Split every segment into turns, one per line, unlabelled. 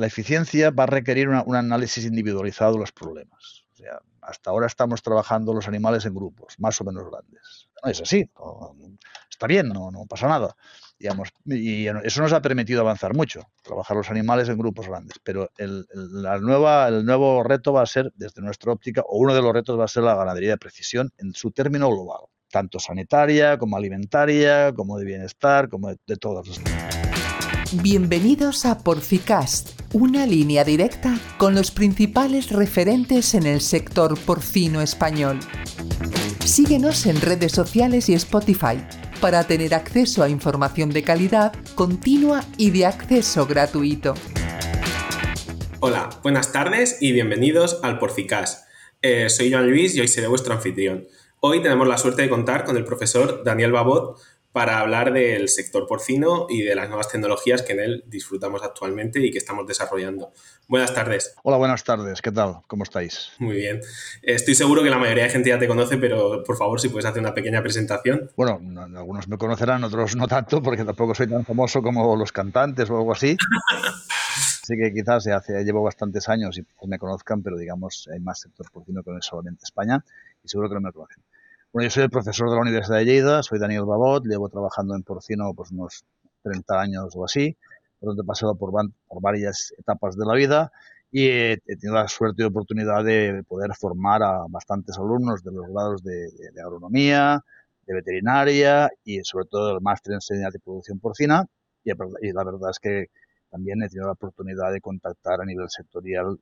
la eficiencia va a requerir un análisis individualizado de los problemas. O sea, hasta ahora estamos trabajando los animales en grupos, más o menos grandes. No es así, está bien, no, pasa nada. Y eso nos ha permitido avanzar mucho, trabajar los animales en grupos grandes. Pero el, la nueva, el nuevo reto va a ser, desde nuestra óptica, o uno de los retos va a ser la ganadería de precisión en su término global, tanto sanitaria como alimentaria, como de bienestar, como de, de todas las.
Bienvenidos a Porcicast, una línea directa con los principales referentes en el sector porcino español. Síguenos en redes sociales y Spotify para tener acceso a información de calidad, continua y de acceso gratuito.
Hola, buenas tardes y bienvenidos al Porcicast. Eh, soy Joan Luis y hoy seré vuestro anfitrión. Hoy tenemos la suerte de contar con el profesor Daniel Babot, para hablar del sector porcino y de las nuevas tecnologías que en él disfrutamos actualmente y que estamos desarrollando. Buenas tardes.
Hola, buenas tardes. ¿Qué tal? ¿Cómo estáis?
Muy bien. Estoy seguro que la mayoría de gente ya te conoce, pero por favor, si puedes hacer una pequeña presentación.
Bueno, algunos me conocerán, otros no tanto, porque tampoco soy tan famoso como los cantantes o algo así. Así que quizás ya hace, llevo bastantes años y me conozcan, pero digamos, hay más sector porcino que no es solamente España y seguro que no me conocen. Bueno, yo soy el profesor de la Universidad de Lleida, soy Daniel Babot, llevo trabajando en porcino pues unos 30 años o así, donde he pasado por, por varias etapas de la vida y he, tenido la suerte y oportunidad de poder formar a bastantes alumnos de los grados de, agronomía, de veterinaria y sobre todo el máster en sanidad y producción porcina y, y la verdad es que también he tenido la oportunidad de contactar a nivel sectorial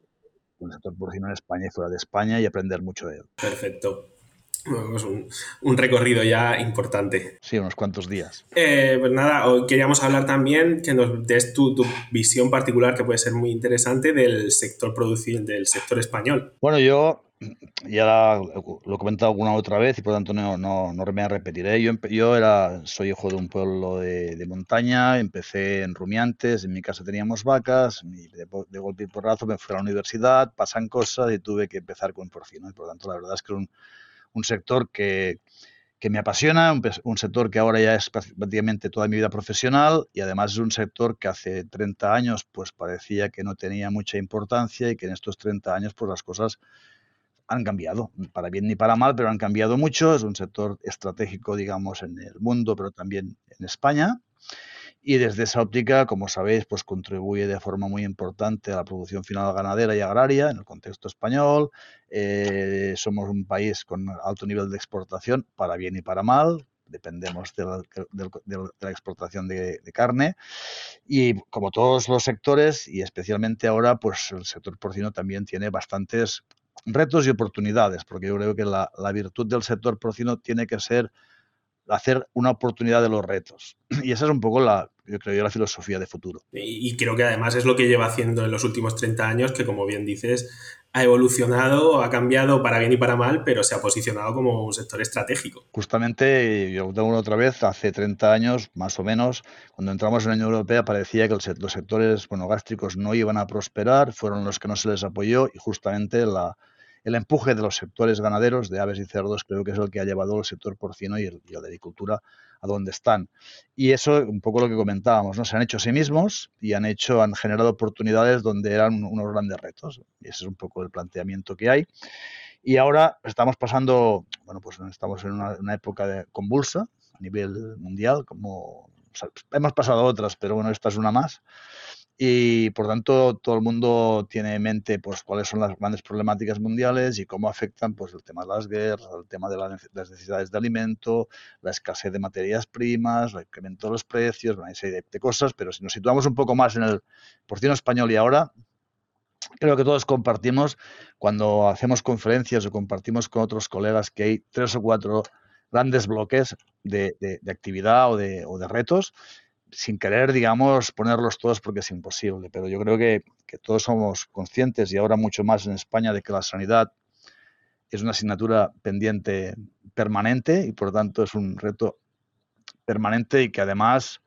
con el sector porcino en España y fuera de España y aprender mucho de él.
Perfecto. Pues un, un, recorrido ya importante.
Sí, unos cuantos días.
Eh, pues nada, hoy queríamos hablar también que nos des tu, tu, visión particular, que puede ser muy interesante, del sector del sector español.
Bueno, yo ya lo he comentado alguna otra vez y por lo tanto no, no, no me repetiré. Yo, yo era, soy hijo de un pueblo de, de, montaña, empecé en Rumiantes, en mi casa teníamos vacas, y de, de, golpe y porrazo me fui a la universidad, pasan cosas y tuve que empezar con porcino. Y por lo tanto, la verdad es que un un sector que, que me apasiona, un, un, sector que ahora ya es prácticamente toda mi vida profesional y además es un sector que hace 30 años pues parecía que no tenía mucha importancia y que en estos 30 años pues las cosas han cambiado, para bien ni para mal, pero han cambiado mucho. Es un sector estratégico, digamos, en el mundo, pero también en España y desde esa óptica, como sabéis, pues contribuye de forma muy importante a la producción final ganadera y agraria en el contexto español. Eh, somos un país con alto nivel de exportación, para bien y para mal, dependemos de la, de, la exportación de, de, carne y como todos los sectores y especialmente ahora pues el sector porcino también tiene bastantes retos y oportunidades porque yo creo que la, la virtud del sector porcino tiene que ser hacer una oportunidad de los retos. Y esa es un poco la, yo creo, la filosofía de futuro.
Y, creo que además es lo que lleva haciendo en los últimos 30 años, que como bien dices, ha evolucionado, ha cambiado para bien y para mal, pero se ha posicionado como un sector estratégico.
Justamente, yo tengo otra vez, hace 30 años, más o menos, cuando entramos en la Unión Europea parecía que los sectores bueno, gástricos no iban a prosperar, fueron los que no se les apoyó y justamente la, el empuje de los sectores ganaderos de aves y cerdos creo que es el que ha llevado el sector porcino y el, y el de agricultura a donde están. Y eso, un poco lo que comentábamos, ¿no? Se han hecho a sí mismos y han hecho, han generado oportunidades donde eran unos grandes retos. Y ese es un poco el planteamiento que hay. Y ahora estamos pasando, bueno, pues estamos en una, época de convulsa a nivel mundial, como hemos pasado otras, pero bueno, esta es una más y por tanto todo el mundo tiene en mente pues cuáles son las grandes problemáticas mundiales y cómo afectan pues el tema de las guerras, el tema de las necesidades de alimento, la escasez de materias primas, el incremento de los precios, una serie de cosas, pero si nos situamos un poco más en el porcino español y ahora, creo que todos compartimos cuando hacemos conferencias o compartimos con otros colegas que hay tres o cuatro grandes bloques de, de, de actividad o de, o de retos sin querer, digamos, ponerlos todos porque es imposible, pero yo creo que, todos somos conscientes y ahora mucho más en España de que la sanidad es una asignatura pendiente permanente y por lo tanto es un reto permanente y que además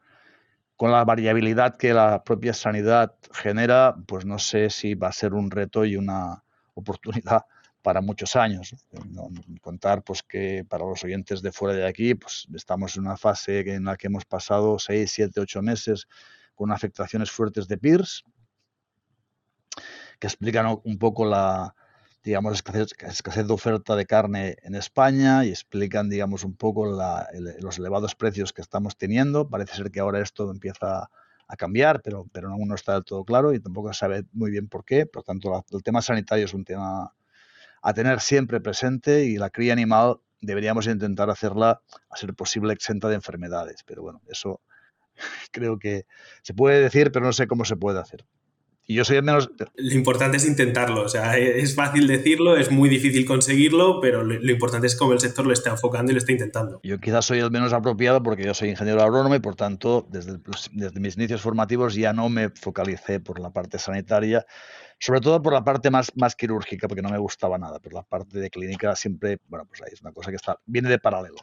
con la variabilidad que la propia sanidad genera, pues no sé si va a ser un reto y una oportunidad para muchos años. No, contar pues que para los oyentes de fuera de aquí, pues estamos en una fase en la que hemos pasado 6, 7, 8 meses con afectaciones fuertes de PIRS que explican un poco la, digamos, escasez, escasez, de oferta de carne en España y explican, digamos, un poco los elevados precios que estamos teniendo. Parece ser que ahora esto empieza a cambiar, pero, pero aún no está del todo claro y tampoco se sabe muy bien por qué. Por tanto, el tema sanitario es un tema a tener siempre presente y la cría animal deberíamos intentar hacerla a ser posible exenta de enfermedades. Pero bueno, eso creo que se puede decir, pero no sé cómo se puede hacer. Y yo soy el menos...
Lo importante es intentarlo, o sea, es fácil decirlo, es muy difícil conseguirlo, pero lo, importante es cómo el sector lo está enfocando y lo está intentando.
Yo quizás soy el menos apropiado porque yo soy ingeniero agrónomo y por tanto desde, desde mis inicios formativos ya no me focalicé por la parte sanitaria, sobre todo por la parte más, más quirúrgica, porque no me gustaba nada, pero la parte de clínica siempre, bueno, pues ahí es una cosa que está, viene de paralelo.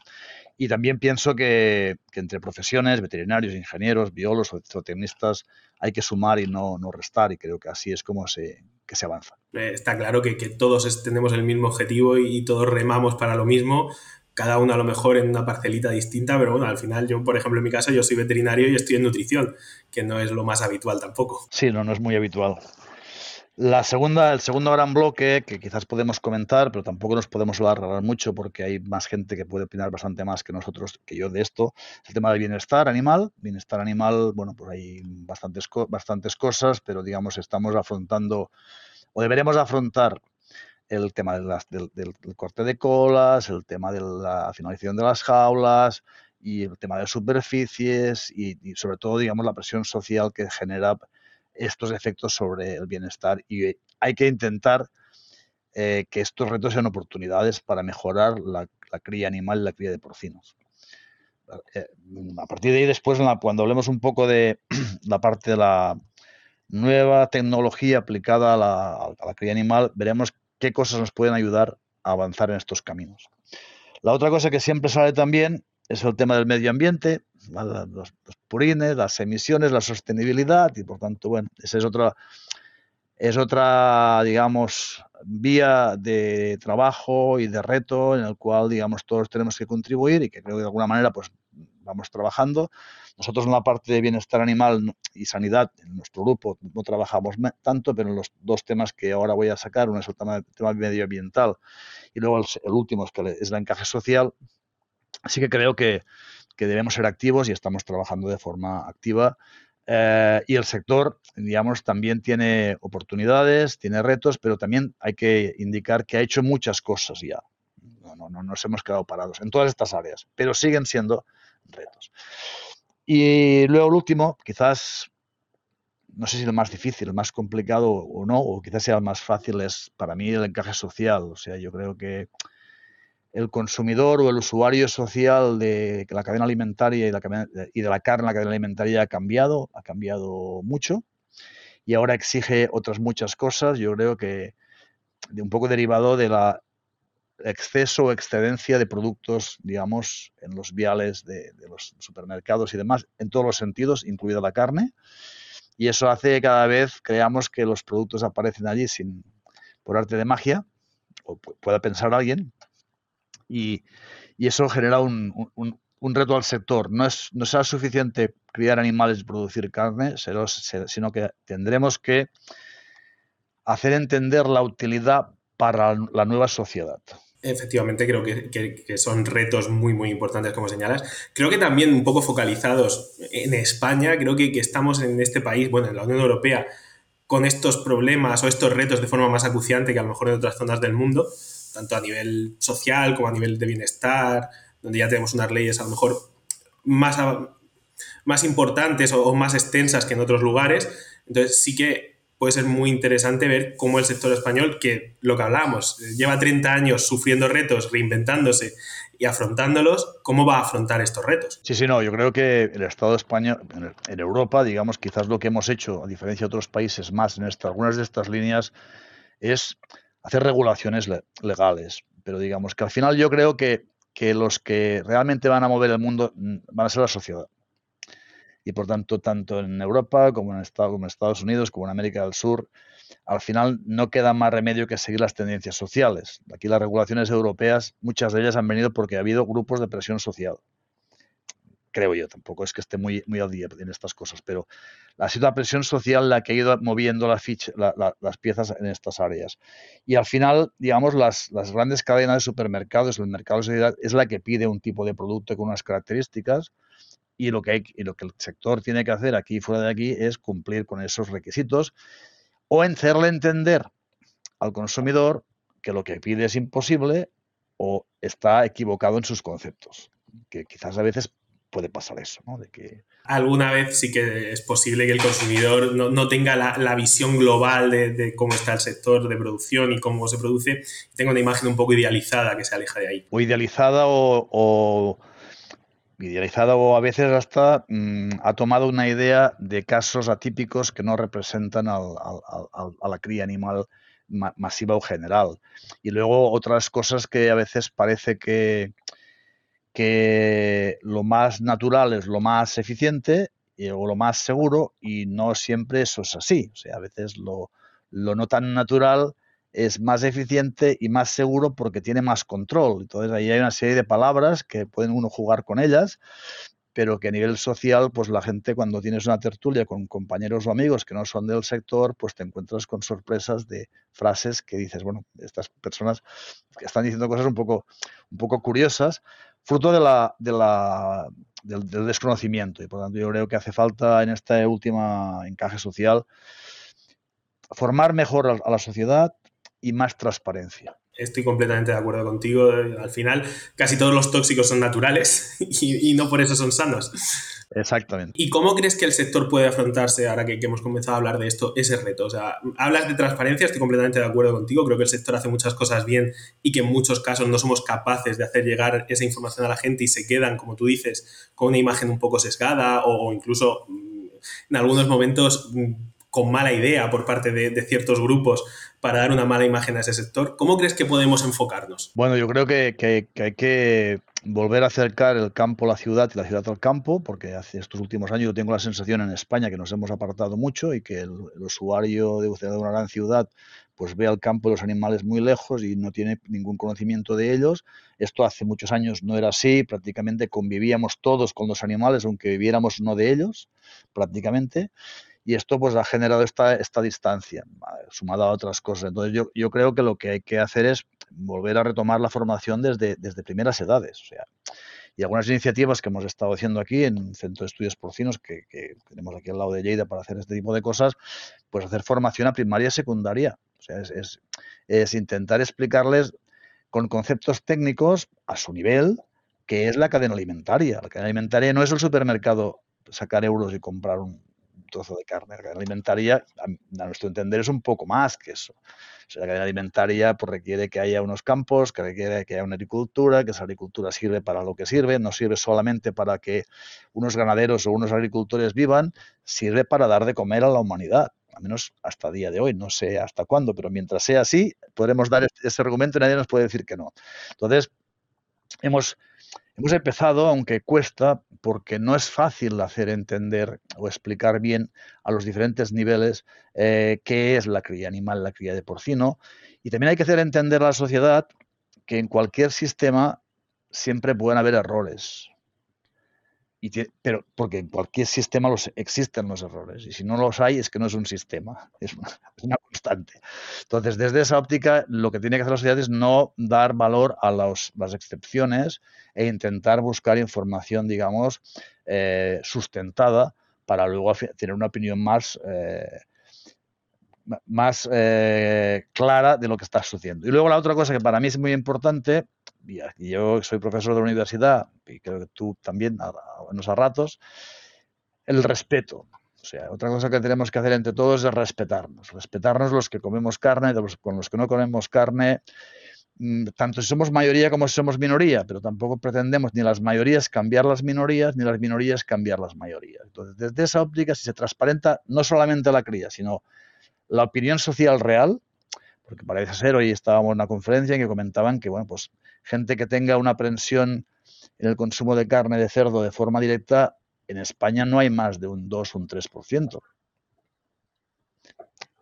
Y también pienso que, entre profesiones, veterinarios, ingenieros, biólogos, zootecnistas, hay que sumar y no, no, restar y creo que así es como se, que se avanza.
Eh, está claro que, que todos tenemos el mismo objetivo y, todos remamos para lo mismo, cada uno a lo mejor en una parcelita distinta, pero bueno, al final yo, por ejemplo, en mi caso, yo soy veterinario y estoy en nutrición, que no es lo más habitual tampoco.
Sí, no, no es muy habitual. La segunda, el segundo gran bloque que quizás podemos comentar, pero tampoco nos podemos alargar mucho porque hay más gente que puede opinar bastante más que nosotros, que yo de esto, es el tema del bienestar animal. Bienestar animal, bueno, pues hay bastantes, bastantes cosas, pero digamos estamos afrontando o deberemos afrontar el tema del, corte de colas, el tema de la finalización de las jaulas y el tema de superficies y, y sobre todo, digamos, la presión social que genera estos efectos sobre el bienestar y hay que intentar eh, que estos retos sean oportunidades para mejorar la, cría animal y la cría de porcinos. Eh, a partir de ahí, después, cuando hablemos un poco de la parte de la nueva tecnología aplicada a la, a la cría animal, veremos qué cosas nos pueden ayudar a avanzar en estos caminos. La otra cosa que siempre sale también es el tema del medio ambiente, los, purines, las emisiones, la sostenibilidad y por tanto, bueno, esa es otra, es otra, digamos, vía de trabajo y de reto en el cual, digamos, todos tenemos que contribuir y que creo que de alguna manera, pues, vamos trabajando. Nosotros en la parte de bienestar animal y sanidad, en nuestro grupo, no trabajamos tanto, pero en los dos temas que ahora voy a sacar, uno es el tema, tema medioambiental y luego el, el último es, que es el encaje social, Así que creo que, debemos ser activos y estamos trabajando de forma activa. Eh, y el sector, digamos, también tiene oportunidades, tiene retos, pero también hay que indicar que ha hecho muchas cosas ya. No, no, no nos hemos quedado parados en todas estas áreas, pero siguen siendo retos. Y luego el último, quizás, no sé si el más difícil, el más complicado o no, o quizás sea el más fácil, es para mí el encaje social. O sea, yo creo que el consumidor o el usuario social de la cadena alimentaria y, de la carne en la cadena alimentaria ha cambiado, ha cambiado mucho y ahora exige otras muchas cosas. Yo creo que de un poco derivado de la exceso o excedencia de productos, digamos, en los viales de, los supermercados y demás, en todos los sentidos, incluida la carne. Y eso hace que cada vez creamos que los productos aparecen allí sin por arte de magia, o pueda pensar alguien, y, eso genera un, reto al sector. No, es, no será suficiente criar animales y producir carne, sino que tendremos que hacer entender la utilidad para la nueva sociedad.
Efectivamente, creo que, son retos muy, muy importantes, como señalas. Creo que también un poco focalizados en España, creo que, que estamos en este país, bueno, en la Unión Europea, con estos problemas o estos retos de forma más acuciante que a lo mejor en otras zonas del mundo tanto a nivel social como a nivel de bienestar, donde ya tenemos unas leyes a lo mejor más, más importantes o, más extensas que en otros lugares. Entonces sí que puede ser muy interesante ver cómo el sector español, que lo que hablábamos, lleva 30 años sufriendo retos, reinventándose y afrontándolos, ¿cómo va a afrontar estos retos?
Sí, sí, no, yo creo que el Estado español, en Europa, digamos, quizás lo que hemos hecho, a diferencia de otros países más en algunas de estas líneas, es hacer regulaciones legales. Pero digamos que al final yo creo que, los que realmente van a mover el mundo mm, van a ser la sociedad. Y por tanto, tanto en Europa como en, como en Estados Unidos, como en América del Sur, al final no queda más remedio que seguir las tendencias sociales. Aquí las regulaciones europeas, muchas de ellas han venido porque ha habido grupos de presión social. Creo yo, tampoco es que esté muy, muy al día en estas cosas, pero ha sido la presión social la que ha ido moviendo la las piezas en estas áreas. Y al final, digamos, las, las grandes cadenas de supermercados, el mercado de sociedad, es la que pide un tipo de producto con unas características y lo que, hay, y lo que el sector tiene que hacer aquí y fuera de aquí es cumplir con esos requisitos o hacerle entender al consumidor que lo que pide es imposible o está equivocado en sus conceptos. Que quizás a veces puede pasar eso, ¿no? De que...
Alguna vez sí que es posible que el consumidor no, tenga la, visión global de, cómo está el sector de producción y cómo se produce, tenga una imagen un poco idealizada que se aleja de ahí.
O idealizada o, idealizada o a veces hasta mm, ha tomado una idea de casos atípicos que no representan a la cría animal masiva o general. Y luego otras cosas que a veces parece que, que lo más natural es lo más eficiente o lo más seguro y no siempre eso es así. O sea, a veces lo, lo no tan natural es más eficiente y más seguro porque tiene más control. Entonces ahí hay una serie de palabras que pueden uno jugar con ellas pero que a nivel social, pues la gente cuando tienes una tertulia con compañeros o amigos que no son del sector, pues te encuentras con sorpresas de frases que dices, bueno, estas personas están diciendo cosas un poco, un poco curiosas, fruto de la, de la, del, desconocimiento. Y por tanto yo creo que hace falta en este último encaje social formar mejor a la sociedad y más transparencia
estoy completamente de acuerdo contigo. Al final, casi todos los tóxicos son naturales y, no por eso son sanos.
Exactamente.
¿Y cómo crees que el sector puede afrontarse, ahora que, hemos comenzado a hablar de esto, ese reto? O sea, hablas de transparencia, estoy completamente de acuerdo contigo. Creo que el sector hace muchas cosas bien y que en muchos casos no somos capaces de hacer llegar esa información a la gente y se quedan, como tú dices, con una imagen un poco sesgada o, incluso mm, en algunos momentos mm, mala idea por parte de, ciertos grupos para dar una mala imagen a ese sector. ¿Cómo crees que podemos enfocarnos?
Bueno, yo creo que, hay que volver a acercar el campo a la ciudad y la ciudad al campo, porque hace estos últimos años yo tengo la sensación en España que nos hemos apartado mucho y que el, usuario de una gran ciudad pues ve al campo y los animales muy lejos y no tiene ningún conocimiento de ellos. Esto hace muchos años no era así, prácticamente convivíamos todos con los animales, aunque viviéramos no de ellos, prácticamente y esto pues ha generado esta, esta distancia, sumada a otras cosas. Entonces yo, creo que lo que hay que hacer es volver a retomar la formación desde, desde primeras edades. O sea, y algunas iniciativas que hemos estado haciendo aquí en centro de estudios porcinos que, que, tenemos aquí al lado de Lleida para hacer este tipo de cosas, pues hacer formación a primaria y secundaria. O sea, es, es, intentar explicarles con conceptos técnicos a su nivel qué es la cadena alimentaria. La cadena alimentaria no es el supermercado sacar euros y comprar un, trozo de carne. La cadena alimentaria, a, nuestro entender, es un poco más que eso. La cadena alimentaria pues, requiere que haya unos campos, que requiere que haya una agricultura, que esa agricultura sirve para lo que sirve, no sirve solamente para que unos ganaderos o unos agricultores vivan, sirve para dar de comer a la humanidad al menos hasta día de hoy, no sé hasta cuándo, pero mientras sea así, podremos dar ese argumento y nadie nos puede decir que no. Entonces, hemos Hemos empezado, aunque cuesta, porque no es fácil hacer entender o explicar bien a los diferentes niveles eh, qué es la cría animal, la cría de porcino. Y también hay que hacer entender a la sociedad que en cualquier sistema siempre pueden haber errores pero porque en cualquier sistema los, existen los errores y si no los hay es que no es un sistema, es una, constante. Entonces, desde esa óptica, lo que tiene que hacer la sociedad es no dar valor a las excepciones e intentar buscar información, digamos, eh, sustentada para luego tener una opinión más, eh, más eh, clara de lo que está sucediendo. Y luego la otra cosa que para mí es muy importante y yo soy profesor de la universidad, y creo que tú también, a, a ratos, el respeto. O sea, otra cosa que tenemos que hacer entre todos es respetarnos. Respetarnos los que comemos carne, con los que no comemos carne, mm, tanto si somos mayoría como si somos minoría, pero tampoco pretendemos ni las mayorías cambiar las minorías, ni las minorías cambiar las mayorías. Entonces, desde esa óptica, si se transparenta no solamente la cría, sino la opinión social real, porque parece ser, hoy estábamos en una conferencia en que comentaban que, bueno, pues gente que tenga una aprensión en el consumo de carne de cerdo de forma directa, en España no hay más de un 2 o un 3%.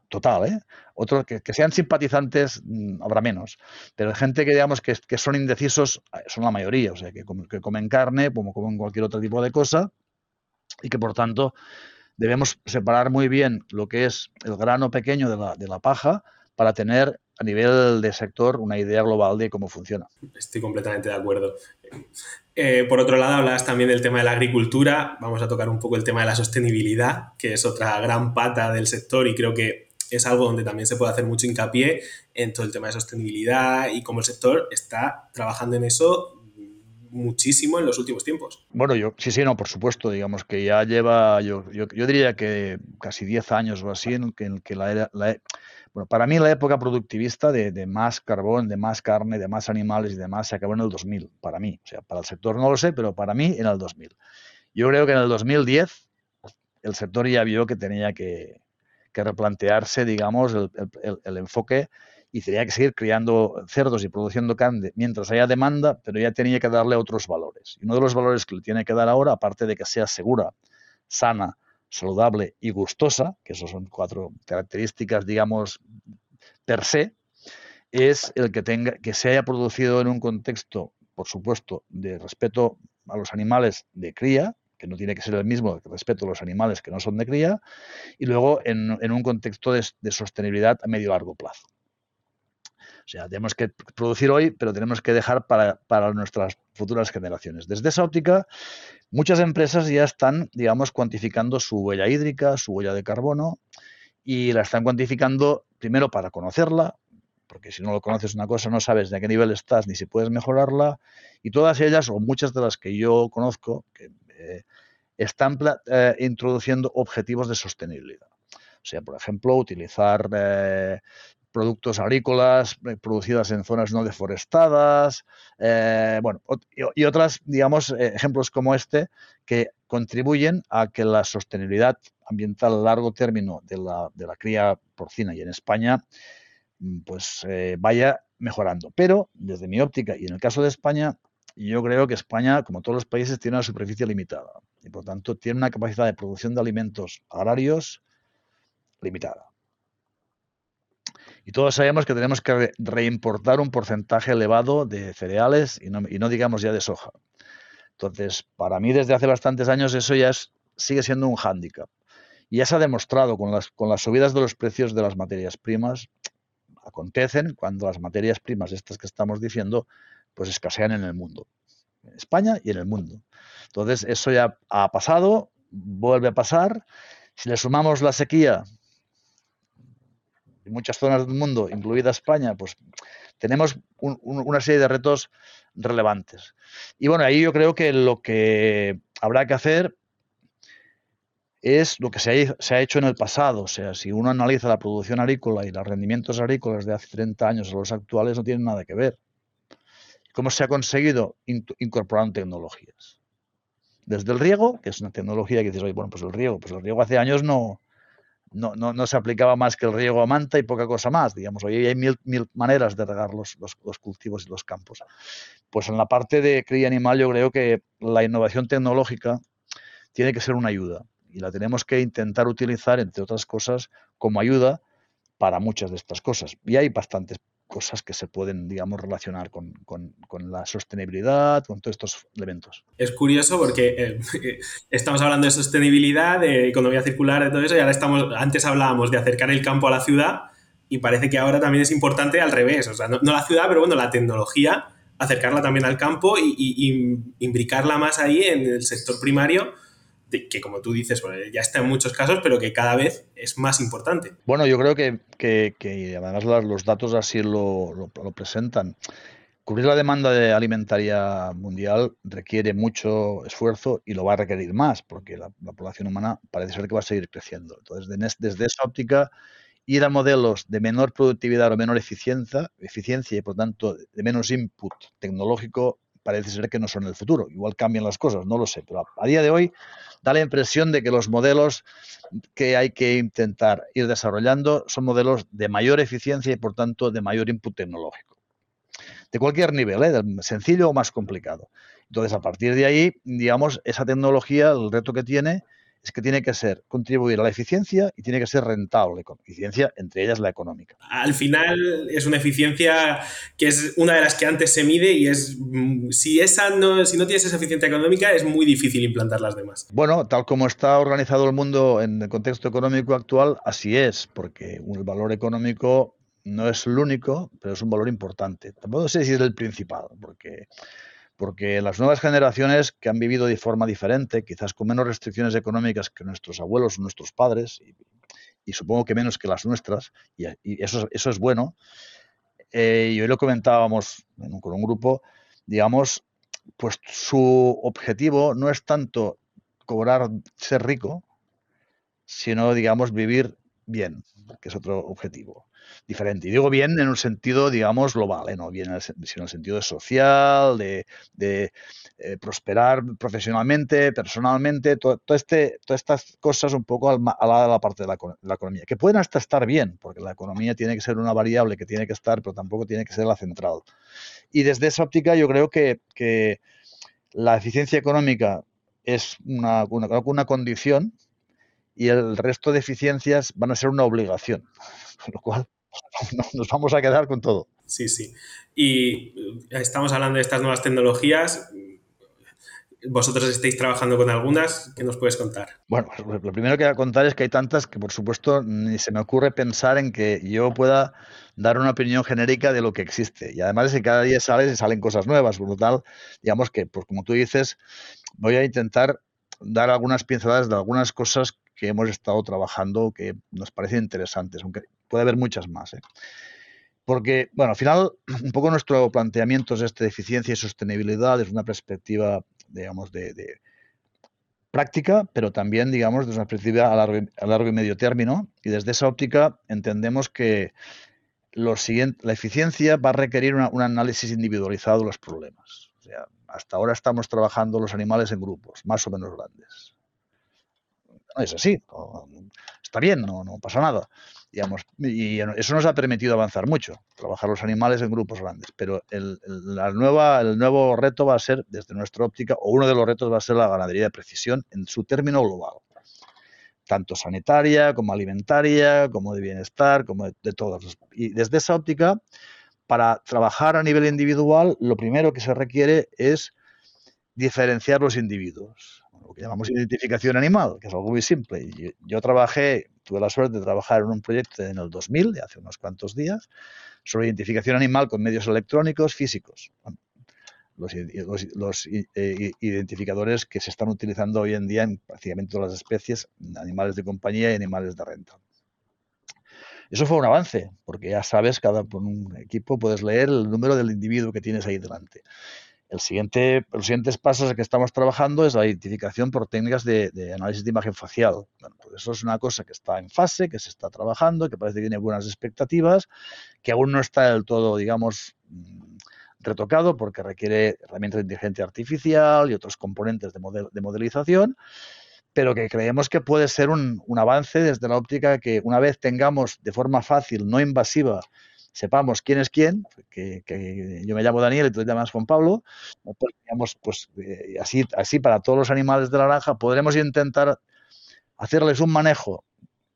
total, ¿eh? Otros que, sean simpatizantes mm, habrá menos, pero gente que digamos que, son indecisos eh, son la mayoría, o sea, que, que comen carne como comen cualquier otro tipo de cosa y que por tanto debemos separar muy bien lo que es el grano pequeño de la, de la paja para tener a nivel de sector una idea global de cómo funciona.
Estoy completamente de acuerdo. Eh, por otro lado, hablas también del tema de la agricultura. Vamos a tocar un poco el tema de la sostenibilidad, que es otra gran pata del sector y creo que es algo donde también se puede hacer mucho hincapié en todo el tema de sostenibilidad y cómo el sector está trabajando en eso muchísimo en los últimos tiempos.
Bueno, yo sí, sí, no, por supuesto, digamos que ya lleva, yo, yo, diría que casi 10 años o así en que, que la, la, para mí la época productivista de, más carbón, de más carne, de más animales y demás se acabó en el 2000, para mí. O sea, para el sector no lo sé, pero para mí en el 2000. Yo creo que en el 2010 el sector ya vio que tenía que, replantearse, digamos, el, enfoque y tenía que seguir criando cerdos y produciendo carne mientras haya demanda, pero ya tenía que darle otros valores. Y uno de los valores que le tiene que dar ahora, aparte de que sea segura, sana, saludable y gustosa, que esos son cuatro características, digamos, per se, es el que tenga, que se haya producido en un contexto, por supuesto, de respeto a los animales de cría, que no tiene que ser el mismo que respeto a los animales que no son de cría, y luego en, un contexto de, de, sostenibilidad a medio largo plazo. O sea, tenemos que producir hoy, pero tenemos que dejar para, para nuestras futuras generaciones. Desde esa óptica, Muchas empresas ya están, digamos, cuantificando su huella hídrica, su huella de carbono, y la están cuantificando primero para conocerla, porque si no lo conoces una cosa no sabes de qué nivel estás ni si puedes mejorarla, y todas ellas, o muchas de las que yo conozco, eh, están eh, introduciendo objetivos de sostenibilidad. O sea, por ejemplo, utilizar eh, productos agrícolas eh, producidas en zonas no deforestadas, eh, bueno, y, otras, digamos, eh, ejemplos como este que contribuyen a que la sostenibilidad ambiental a largo término de la, de la cría porcina y en España mm, pues vaya mejorando. Pero desde mi óptica y en el caso de España, yo creo que España, como todos los países, tiene una superficie limitada y por tanto tiene una capacidad de producción de alimentos agrarios limitada. Y todos sabemos que tenemos que reimportar un porcentaje elevado de cereales y no, digamos ya de soja. Entonces, para mí desde hace bastantes años eso ya sigue siendo un hándicap. Y ya se ha demostrado con las, con las subidas de los precios de las materias primas, acontecen cuando las materias primas, estas que estamos diciendo, pues escasean en el mundo. En España y en el mundo. Entonces, eso ya ha pasado, vuelve a pasar. Si le sumamos la sequía en muchas zonas del mundo, incluida España, pues tenemos una serie de retos relevantes. Y bueno, ahí yo creo que lo que habrá que hacer es lo que se ha, hecho en el pasado. O sea, si uno analiza la producción agrícola y los rendimientos agrícolas de hace 30 años a los actuales, no tienen nada que ver. ¿Cómo se ha conseguido incorporando tecnologías? Desde el riego, que es una tecnología que dices, bueno, pues el riego, pues el riego hace años no, no, no, se aplicaba más que el riego a manta y poca cosa más. Digamos, hoy hay mil, maneras de regar los, los, cultivos y los campos. Pues en la parte de cría animal yo creo que la innovación tecnológica tiene que ser una ayuda y la tenemos que intentar utilizar, entre otras cosas, como ayuda para muchas de estas cosas. Y hay bastantes cosas que se pueden, digamos, relacionar con, la sostenibilidad, con todos estos elementos.
Es curioso porque eh, estamos hablando de sostenibilidad, de economía circular, de todo eso, y ahora estamos, antes hablábamos de acercar el campo a la ciudad, y parece que ahora también es importante al revés, o sea, no, la ciudad, pero bueno, la tecnología, acercarla también al campo y, y imbricarla más ahí en el sector primario que como tú dices, ya está en muchos casos, pero que cada vez es más importante.
Bueno, yo creo que, que, además los datos así lo, lo, presentan. Cubrir la demanda de alimentaria mundial requiere mucho esfuerzo y lo va a requerir más, porque la, población humana parece ser que va a seguir creciendo. Entonces, desde esa óptica, ir a modelos de menor productividad o menor eficiencia, eficiencia y por tanto de menos input tecnológico parece ser que no son el futuro. Igual cambian las cosas, no lo sé, pero a, día de hoy da la impresión de que los modelos que hay que intentar ir desarrollando son modelos de mayor eficiencia y por tanto de mayor input tecnológico. De cualquier nivel, ¿eh? sencillo o más complicado. Entonces, a partir de ahí, digamos, esa tecnología, el reto que tiene es que tiene que ser contribuir a la eficiencia y tiene que ser rentable, eficiencia entre ellas la económica.
Al final es una eficiencia que es una de las que antes se mide y es mm, si esa no si no tienes esa eficiencia económica es muy difícil implantar las demás.
Bueno, tal como está organizado el mundo en el contexto económico actual, así es, porque el valor económico no es el único, pero es un valor importante. Tampoco sé si es el principal, porque porque las nuevas generaciones que han vivido de forma diferente, quizás con menos restricciones económicas que nuestros abuelos o nuestros padres, y, supongo que menos que las nuestras, y, eso, eso es bueno, eh, y hoy lo comentábamos con un grupo, digamos, pues su objetivo no es tanto cobrar, ser rico, sino, digamos, vivir bien, que es otro objetivo diferente. Y digo bien en un sentido, digamos, global, ¿eh? no bien en sino en el sentido social, de, eh, prosperar profesionalmente, personalmente, todo, este, todas estas cosas un poco al, de la parte de la, economía, que pueden hasta estar bien, porque la economía tiene que ser una variable que tiene que estar, pero tampoco tiene que ser la central. Y desde esa óptica yo creo que, la eficiencia económica es una, una, una condición y el resto de eficiencias van a ser una obligación. Con lo cual, nos vamos a quedar con todo.
Sí, sí. Y eh, estamos hablando de estas nuevas tecnologías. Vosotros estáis trabajando con algunas, ¿qué nos puedes contar?
Bueno, pues, lo primero que voy a contar es que hay tantas que, por supuesto, ni se me ocurre pensar en que yo pueda dar una opinión genérica de lo que existe. Y además es que cada día sale y salen cosas nuevas, por lo tal, digamos que, pues como tú dices, voy a intentar dar algunas pinceladas de algunas cosas que hemos estado trabajando que nos parecen interesantes, aunque puede haber muchas más. ¿eh? Porque, bueno, al final, un poco nuestro planteamiento es este de eficiencia y sostenibilidad desde una perspectiva, digamos, de, práctica, pero también, digamos, desde una perspectiva a largo, y medio término. Y desde esa óptica entendemos que lo siguiente, la eficiencia va a requerir un análisis individualizado de los problemas. O sea, hasta ahora estamos trabajando los animales en grupos, más o menos grandes. No es así, está bien, no, no pasa nada. Y eso nos ha permitido avanzar mucho, trabajar los animales en grupos grandes, pero el, nuevo reto va a ser, desde nuestra óptica, o uno de los retos va a ser la ganadería de precisión en su término global, tanto sanitaria como alimentaria, como de bienestar, como de, de todas. Y desde esa óptica, para trabajar a nivel individual, lo primero que se requiere es diferenciar los individuos, lo que llamamos identificación animal, que es algo muy simple. Yo, trabajé tuve la suerte de trabajar en un proyecto en el 2000, de hace unos cuantos días, sobre identificación animal con medios electrónicos físicos. Los, eh, identificadores que se están utilizando hoy en día en prácticamente todas las especies, animales de compañía y animales de renta. Eso fue un avance, porque ya sabes, cada un equipo puedes leer el número del individuo que tienes ahí delante. El siguiente, los siguientes pasos que estamos trabajando es la identificación por técnicas de, análisis de imagen facial. Bueno, pues eso es una cosa que está en fase, que se está trabajando, que parece que tiene buenas expectativas, que aún no está del todo, digamos, mm, retocado porque requiere herramientas de inteligencia artificial y otros componentes de, de modelización, pero que creemos que puede ser un, un avance desde la óptica que una vez tengamos de forma fácil, no invasiva, sepamos quién es quién, que, yo me llamo Daniel y tú te llamas Juan Pablo, pues, pues eh, así, así para todos los animales de la granja podremos intentar hacerles un manejo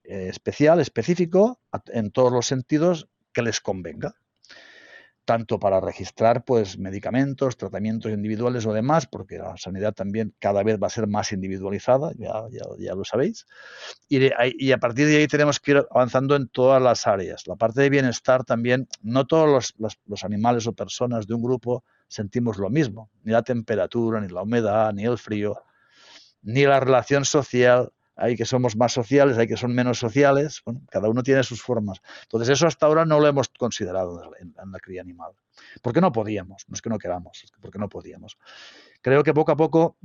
eh, especial, específico, en todos los sentidos que les convenga tanto para registrar pues medicamentos, tratamientos individuales o demás, porque la sanidad también cada vez va a ser más individualizada, ya, ya, lo sabéis, y, a partir de ahí tenemos que ir avanzando en todas las áreas. La parte de bienestar también, no todos los, los animales o personas de un grupo sentimos lo mismo, ni la temperatura, ni la humedad, ni el frío, ni la relación social, hay que somos más sociales, hay que son menos sociales, cada uno tiene sus formas. Entonces eso hasta ahora no lo hemos considerado en, la cría animal, porque no podíamos, no es que no queramos, es porque no podíamos. Creo que poco a poco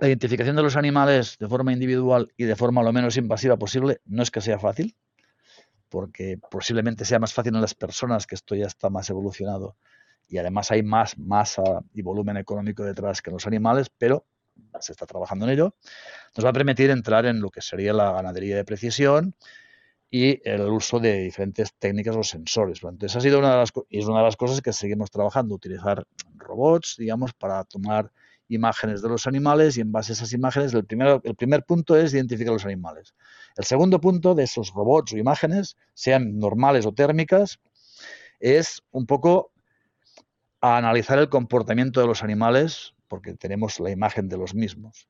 la identificación de los animales de forma individual y de forma lo menos invasiva posible no es que sea fácil, porque posiblemente sea más fácil en las personas, que esto ya está más evolucionado, y además hay más masa y volumen económico detrás que en los animales, pero se está trabajando en ello, nos va a permitir entrar en lo que sería la ganadería de precisión y el uso de diferentes técnicas o sensores. Entonces, ha sido una de las, es una de las cosas que seguimos trabajando, utilizar robots, digamos, para tomar imágenes de los animales y en base a esas imágenes, el, primero, el primer punto es identificar los animales. El segundo punto de esos robots o imágenes, sean normales o térmicas, es un poco analizar el comportamiento de los animales porque tenemos la imagen de los mismos.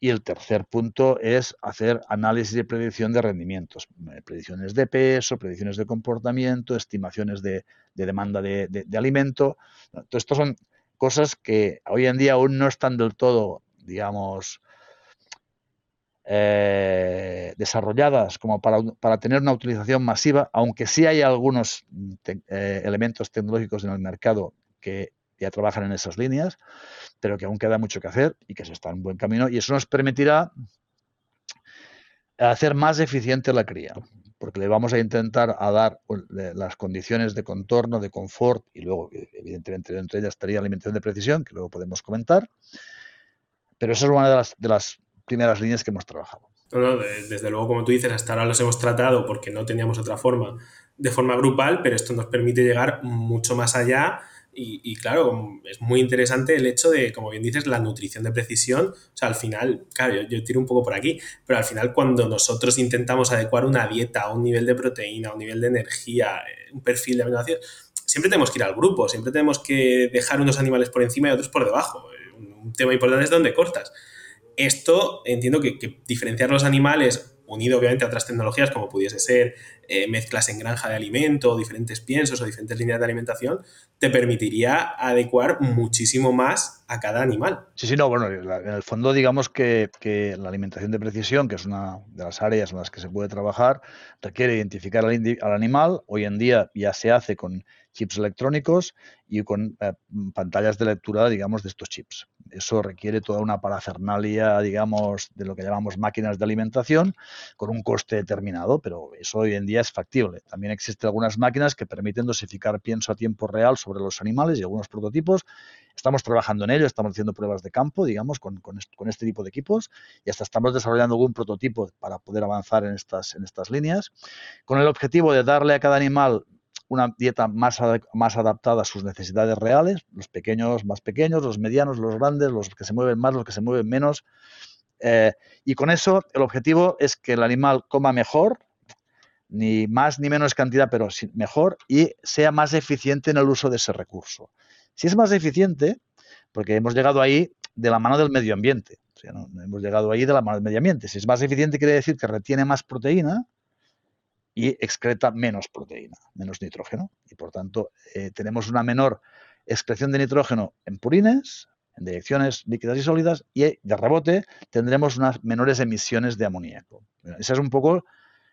Y el tercer punto es hacer análisis y predicción de rendimientos, eh, predicciones de peso, predicciones de comportamiento, estimaciones de, demanda de, alimento. Entonces, estas son cosas que hoy en día aún no están del todo, digamos, eh, desarrolladas como para, tener una utilización masiva, aunque sí hay algunos eh, elementos tecnológicos en el mercado que ya trabajan en esas líneas, pero que aún queda mucho que hacer y que se está en buen camino y eso nos permitirá hacer más eficiente la cría, porque le vamos a intentar a dar las condiciones de contorno, de confort y luego, evidentemente, dentro de ellas estaría alimentación de precisión, que luego podemos comentar, pero esa es una de las, de las primeras líneas que hemos trabajado.
desde luego, como tú dices, hasta ahora los hemos tratado porque no teníamos otra forma, de forma grupal, pero esto nos permite llegar mucho más allá y, claro, es muy interesante el hecho de, como bien dices, la nutrición de precisión. O sea, al final, claro, yo, tiro un poco por aquí, pero al final cuando nosotros intentamos adecuar una dieta, un nivel de proteína, un nivel de energía, eh, un perfil de aminoácidos, siempre tenemos que ir al grupo, siempre tenemos que dejar unos animales por encima y otros por debajo. Un tema importante es dónde cortas. Esto entiendo que diferenciar los animales unido obviamente a otras tecnologías como pudiese ser eh, mezclas en granja de alimento, diferentes piensos o diferentes líneas de alimentación, te permitiría adecuar muchísimo más a cada animal.
Sí, sí, no, bueno, en el fondo digamos que, la alimentación de precisión, que es una de las áreas en las que se puede trabajar, requiere identificar al, animal. Hoy en día ya se hace con chips electrónicos y con eh, pantallas de lectura, digamos, de estos chips. Eso requiere toda una parafernalia, digamos, de lo que llamamos máquinas de alimentación, con un coste determinado, pero eso hoy en día es factible. También existen algunas máquinas que permiten dosificar pienso a tiempo real sobre los animales y algunos prototipos. Estamos trabajando en ello, estamos haciendo pruebas de campo, digamos, con, este, tipo de equipos y hasta estamos desarrollando algún prototipo para poder avanzar en estas, en estas líneas, con el objetivo de darle a cada animal una dieta más, más adaptada a sus necesidades reales, los pequeños más pequeños, los medianos, los grandes, los que se mueven más, los que se mueven menos. Eh, y con eso el objetivo es que el animal coma mejor, ni más ni menos cantidad, pero mejor, y sea más eficiente en el uso de ese recurso. Si es más eficiente, porque hemos llegado ahí de la mano del medio ambiente, no, hemos llegado ahí de la mano del medio ambiente. Si es más eficiente, quiere decir que retiene más proteína, y excreta menos proteína, menos nitrógeno. Y por tanto, eh, tenemos una menor excreción de nitrógeno en purines, en direcciones líquidas y sólidas, y de rebote tendremos unas menores emisiones de amoníaco. esa es un poco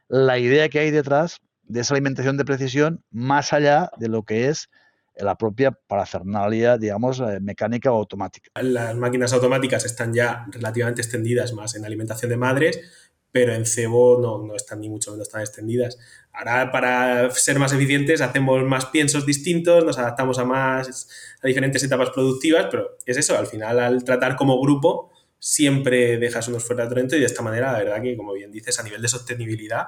la idea que hay detrás de esa alimentación de precisión, más allá de lo que es la propia parafernalia, digamos, eh, mecánica o automática.
Las máquinas automáticas están ya relativamente extendidas más en alimentación de madres, pero en cebo no, no están ni mucho menos tan extendidas. Ahora, para ser más eficientes, hacemos más piensos distintos, nos adaptamos a más a diferentes etapas productivas, pero es eso, al final, al tratar como grupo, siempre dejas unos fuera de y de esta manera, la verdad que, como bien dices, a nivel de sostenibilidad,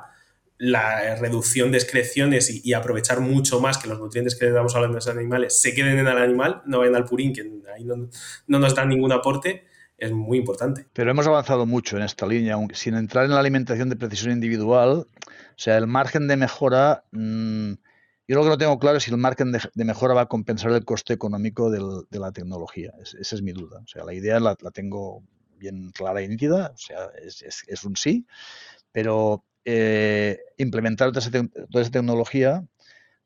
la reducción de excreciones y, aprovechar mucho más que los nutrientes que le damos a los animales se queden en el animal, no vayan al purín, que ahí no, no nos dan ningún aporte, es muy importante.
Pero hemos avanzado mucho en esta línea, aunque sin entrar en la alimentación de precisión individual. O sea, el margen de mejora, mm, yo lo que no tengo claro es si el margen de, mejora va a compensar el coste económico de la tecnología. esa es mi duda. O sea, la idea la, tengo bien clara y nítida, o sea, es, un sí, pero eh, implementar toda esa, tecnología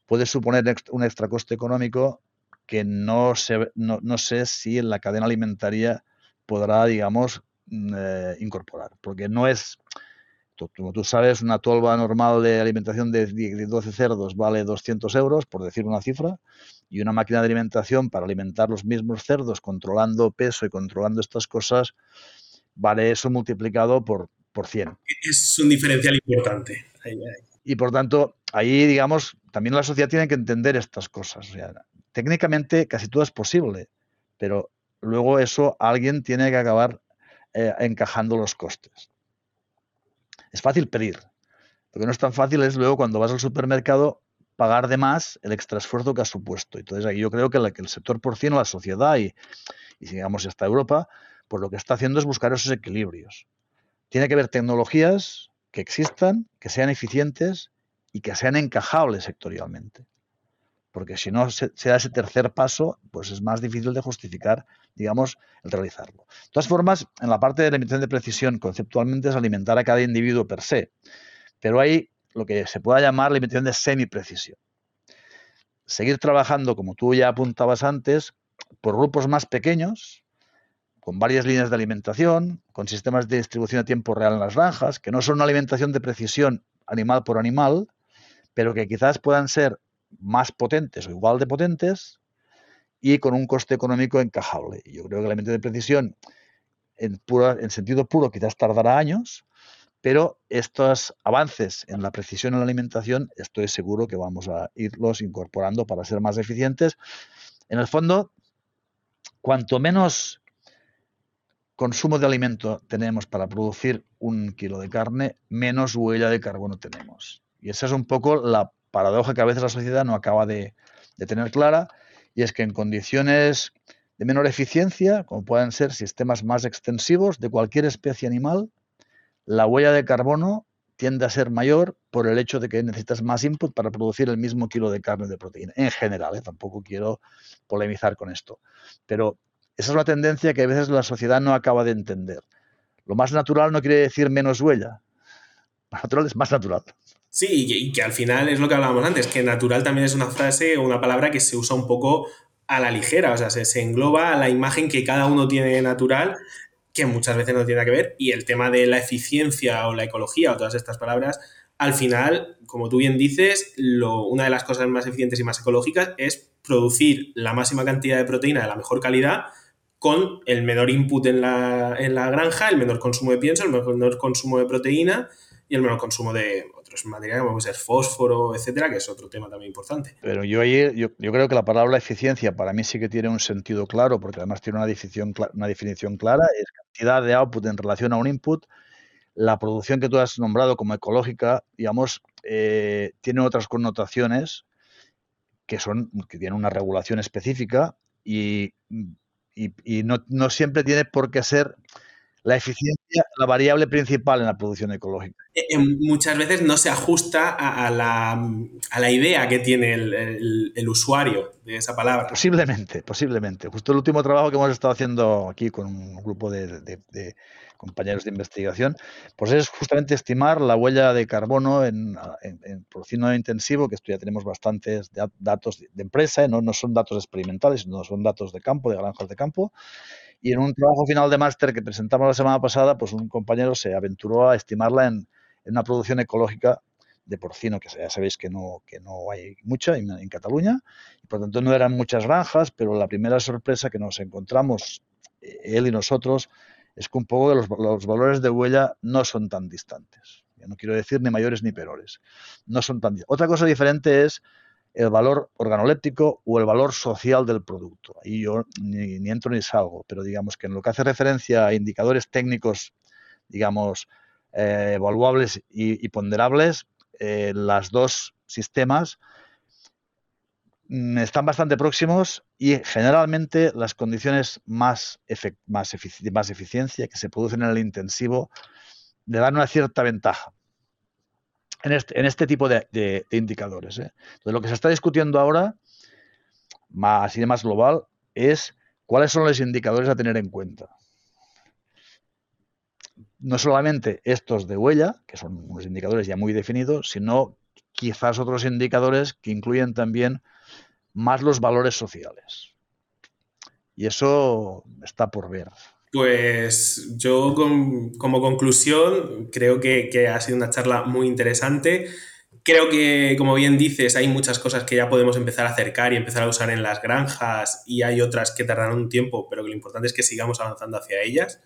puede suponer un extra coste económico que no, no, no sé si en la cadena alimentaria podrá, digamos, mm, eh, incorporar. Porque no es, como tú sabes, una tolva normal de alimentación de 12 cerdos vale 200 euros, por decir una cifra, y una máquina de alimentación para alimentar los mismos cerdos, controlando peso y controlando estas cosas, vale eso multiplicado por, por 100.
Es un diferencial importante.
Y por tanto, ahí, digamos, también la sociedad tiene que entender estas cosas. técnicamente casi todo es posible, pero luego eso alguien tiene que acabar eh, encajando los costes. Es fácil pedir. Lo que no es tan fácil es luego cuando vas al supermercado pagar de más el extra esfuerzo que ha supuesto. Entonces, aquí yo creo que, el sector porcino, la sociedad y, y digamos hasta Europa, pues lo que está haciendo es buscar esos equilibrios. Tiene que haber tecnologías que existan, que sean eficientes y que sean encajables sectorialmente. Porque si no se, da ese tercer paso, pues es más difícil de justificar, digamos, el realizarlo. De todas formas, en la parte de la alimentación de precisión, conceptualmente es alimentar a cada individuo per se. Pero hay lo que se pueda llamar la alimentación de semi-precisión. Seguir trabajando, como tú ya apuntabas antes, por grupos más pequeños, con varias líneas de alimentación, con sistemas de distribución a tiempo real en las granjas, que no son una alimentación de precisión animal por animal, pero que quizás puedan ser más potentes o igual de potentes y con un coste económico encajable. Yo creo que la alimentación de precisión en, en sentido puro quizás tardará años, pero estos avances en la precisión en la alimentación estoy seguro que vamos a irlos incorporando para ser más eficientes. En el fondo, cuanto menos consumo de alimento tenemos para producir un kilo de carne, menos huella de carbono tenemos. Y esa es un poco la paradoja que a veces la sociedad no acaba de, tener clara, y es que en condiciones de menor eficiencia, como pueden ser sistemas más extensivos de cualquier especie animal, la huella de carbono tiende a ser mayor por el hecho de que necesitas más input para producir el mismo kilo de carne de proteína. En general, ¿eh? tampoco quiero polemizar con esto. Pero esa es una tendencia que a veces la sociedad no acaba de entender. Lo más natural no quiere decir menos huella. Más natural es más natural.
Sí, y que, al final es lo que hablábamos antes, que natural también es una frase o una palabra que se usa un poco a la ligera, o sea, se, engloba a la imagen que cada uno tiene de natural, que muchas veces no tiene nada que ver, y el tema de la eficiencia o la ecología o todas estas palabras, al final, como tú bien dices, una de las cosas más eficientes y más ecológicas es producir la máxima cantidad de proteína de la mejor calidad con el menor input en la, granja, el menor consumo de pienso, el menor consumo de proteína y el menor consumo de otros materiales como ser fósforo, etcétera, que es otro tema también importante.
Pero yo, yo, yo, creo que la palabra eficiencia para mí sí que tiene un sentido claro, porque además tiene una definición, una definición clara, es cantidad de output en relación a un input. La producción que tú has nombrado como ecológica, digamos, eh, tiene otras connotaciones que son que tienen una regulación específica y y, no, no, siempre tiene por qué ser la eficiencia la variable principal en la producción ecológica.
Eh, eh, muchas veces no se ajusta a, la, a la, idea que tiene el, el, usuario de esa palabra.
Posiblemente, posiblemente. Justo el último trabajo que hemos estado haciendo aquí con un grupo de, de, compañeros de investigación, pues es justamente estimar la huella de carbono en, en, en porcino intensivo, que esto ya tenemos bastantes datos de, empresa, ¿eh? no, no son datos experimentales, no son datos de campo, de granjas de campo, y en un trabajo final de máster que presentamos la semana pasada, pues un compañero se aventuró a estimarla en, una producción ecológica de porcino, que ya sabéis que no, que no hay mucha en, Cataluña, y por tanto no eran muchas granjas, pero la primera sorpresa que nos encontramos, eh, él y nosotros, es que un poco los, los valores de huella no son tan distantes. Ya no quiero decir ni mayores ni peores. No son tan Otra cosa diferente es el valor organoléptico o el valor social del producto. Ahí yo ni, entro ni salgo, pero digamos que en lo que hace referencia a indicadores técnicos, digamos, eh, evaluables y, ponderables, eh, las dos sistemas mm, están bastante próximos y generalmente las condiciones más, más, más eficiencia que se producen en el intensivo le dan una cierta ventaja en este, en este tipo de, indicadores. ¿eh? Entonces, lo que se está discutiendo ahora, más y de más global, es cuáles son los indicadores a tener en cuenta. No solamente estos de huella, que son unos indicadores ya muy definidos, sino quizás otros indicadores que incluyen también más los valores sociales. Y eso está por ver.
Pues yo como conclusión creo que, ha sido una charla muy interesante. Creo que, como bien dices, hay muchas cosas que ya podemos empezar a acercar y empezar a usar en las granjas y hay otras que tardarán un tiempo, pero que lo importante es que sigamos avanzando hacia ellas.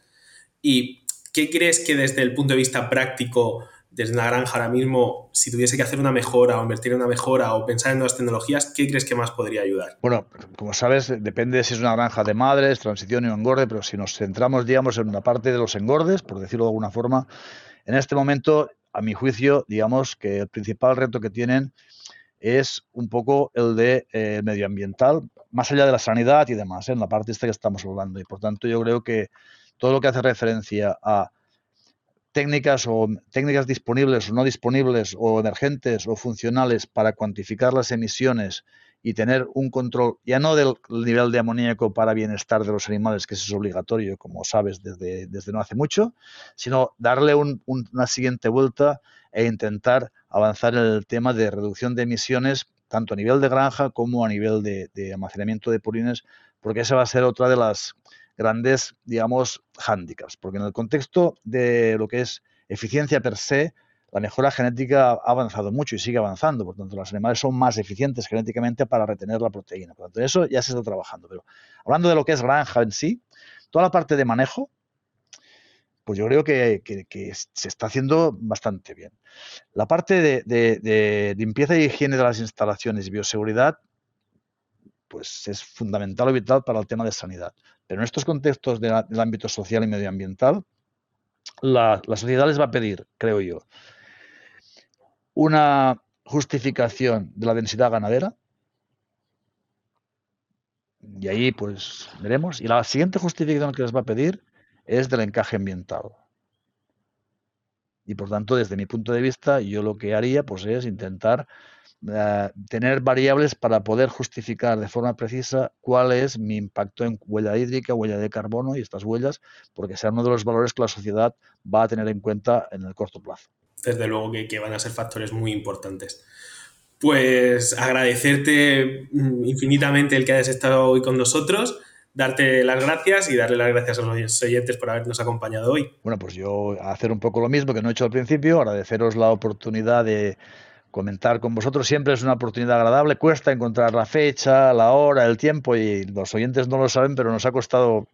¿Y qué crees que desde el punto de vista práctico desde una granja ahora mismo, si tuviese que hacer una mejora o invertir en una mejora o pensar en nuevas tecnologías, ¿qué crees que más podría ayudar?
Bueno, como sabes, depende si es una granja de madres, transición o engorde, pero si nos centramos, digamos, en una parte de los engordes, por decirlo de alguna forma, en este momento, a mi juicio, digamos que el principal reto que tienen es un poco el de eh, medioambiental, más allá de la sanidad y demás, ¿eh? en la parte esta que estamos hablando. Y por tanto, yo creo que todo lo que hace referencia a técnicas o técnicas disponibles o no disponibles o emergentes o funcionales para cuantificar las emisiones y tener un control ya no del nivel de amoníaco para bienestar de los animales, que eso es obligatorio, como sabes, desde, desde no hace mucho, sino darle una siguiente vuelta e intentar avanzar en el tema de reducción de emisiones, tanto a nivel de granja como a nivel de, de almacenamiento de purines, porque esa va a ser otra de las grandes, digamos, hándicaps, porque en el contexto de lo que es eficiencia per se, la mejora genética ha avanzado mucho y sigue avanzando, por tanto, los animales son más eficientes genéticamente para retener la proteína. Por tanto, eso ya se está trabajando. Pero hablando de lo que es granja en sí, toda la parte de manejo, pues yo creo que, se está haciendo bastante bien. La parte de, limpieza y higiene de las instalaciones y bioseguridad, pues es fundamental o vital para el tema de sanidad. Pero en estos contextos del ámbito social y medioambiental, la, la sociedad les va a pedir, creo yo, una justificación de la densidad ganadera. Y ahí pues veremos. Y la siguiente justificación que les va a pedir es del encaje ambiental. Y por tanto, desde mi punto de vista, yo lo que haría pues es intentar eh, tener variables para poder justificar de forma precisa cuál es mi impacto en huella hídrica, huella de carbono y estas huellas, porque será uno de los valores que la sociedad va a tener en cuenta en el corto plazo
desde luego que, van a ser factores muy importantes. Pues agradecerte mm, infinitamente el que hayas estado hoy con nosotros, darte las gracias y darle las gracias a los oyentes por habernos acompañado hoy.
Bueno, pues yo hacer un poco lo mismo que no he hecho al principio, agradeceros la oportunidad de comentar con vosotros. Siempre es una oportunidad agradable, cuesta encontrar la fecha, la hora, el tiempo y los oyentes no lo saben, pero nos ha costado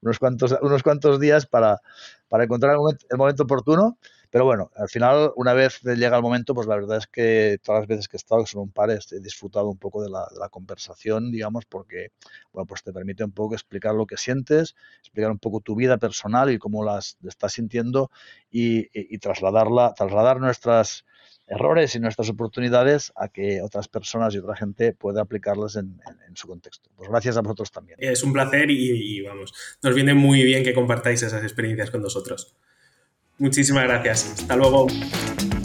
unos cuantos, unos cuantos días para, para encontrar el momento oportuno. Pero bueno, al final, una vez llega el momento, pues la verdad es que todas las veces que he estado, que son un par, he disfrutado un poco de la, conversación, digamos, porque, bueno, pues te permite un poco explicar lo que sientes, explicar un poco tu vida personal y cómo las estás sintiendo y, trasladarla, trasladar nuestras errores y nuestras oportunidades a que otras personas y otra gente pueda aplicarlas en, su contexto. Pues gracias a vosotros también.
Es un placer y, vamos, nos viene muy bien que compartáis esas experiencias con nosotros. Muchísimas gracias. Hasta luego.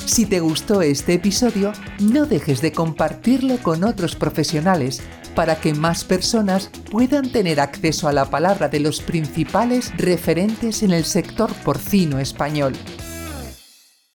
Si te gustó este episodio, no dejes de compartirlo con otros profesionales para que más personas puedan tener acceso a la palabra de los principales referentes en el sector porcino español.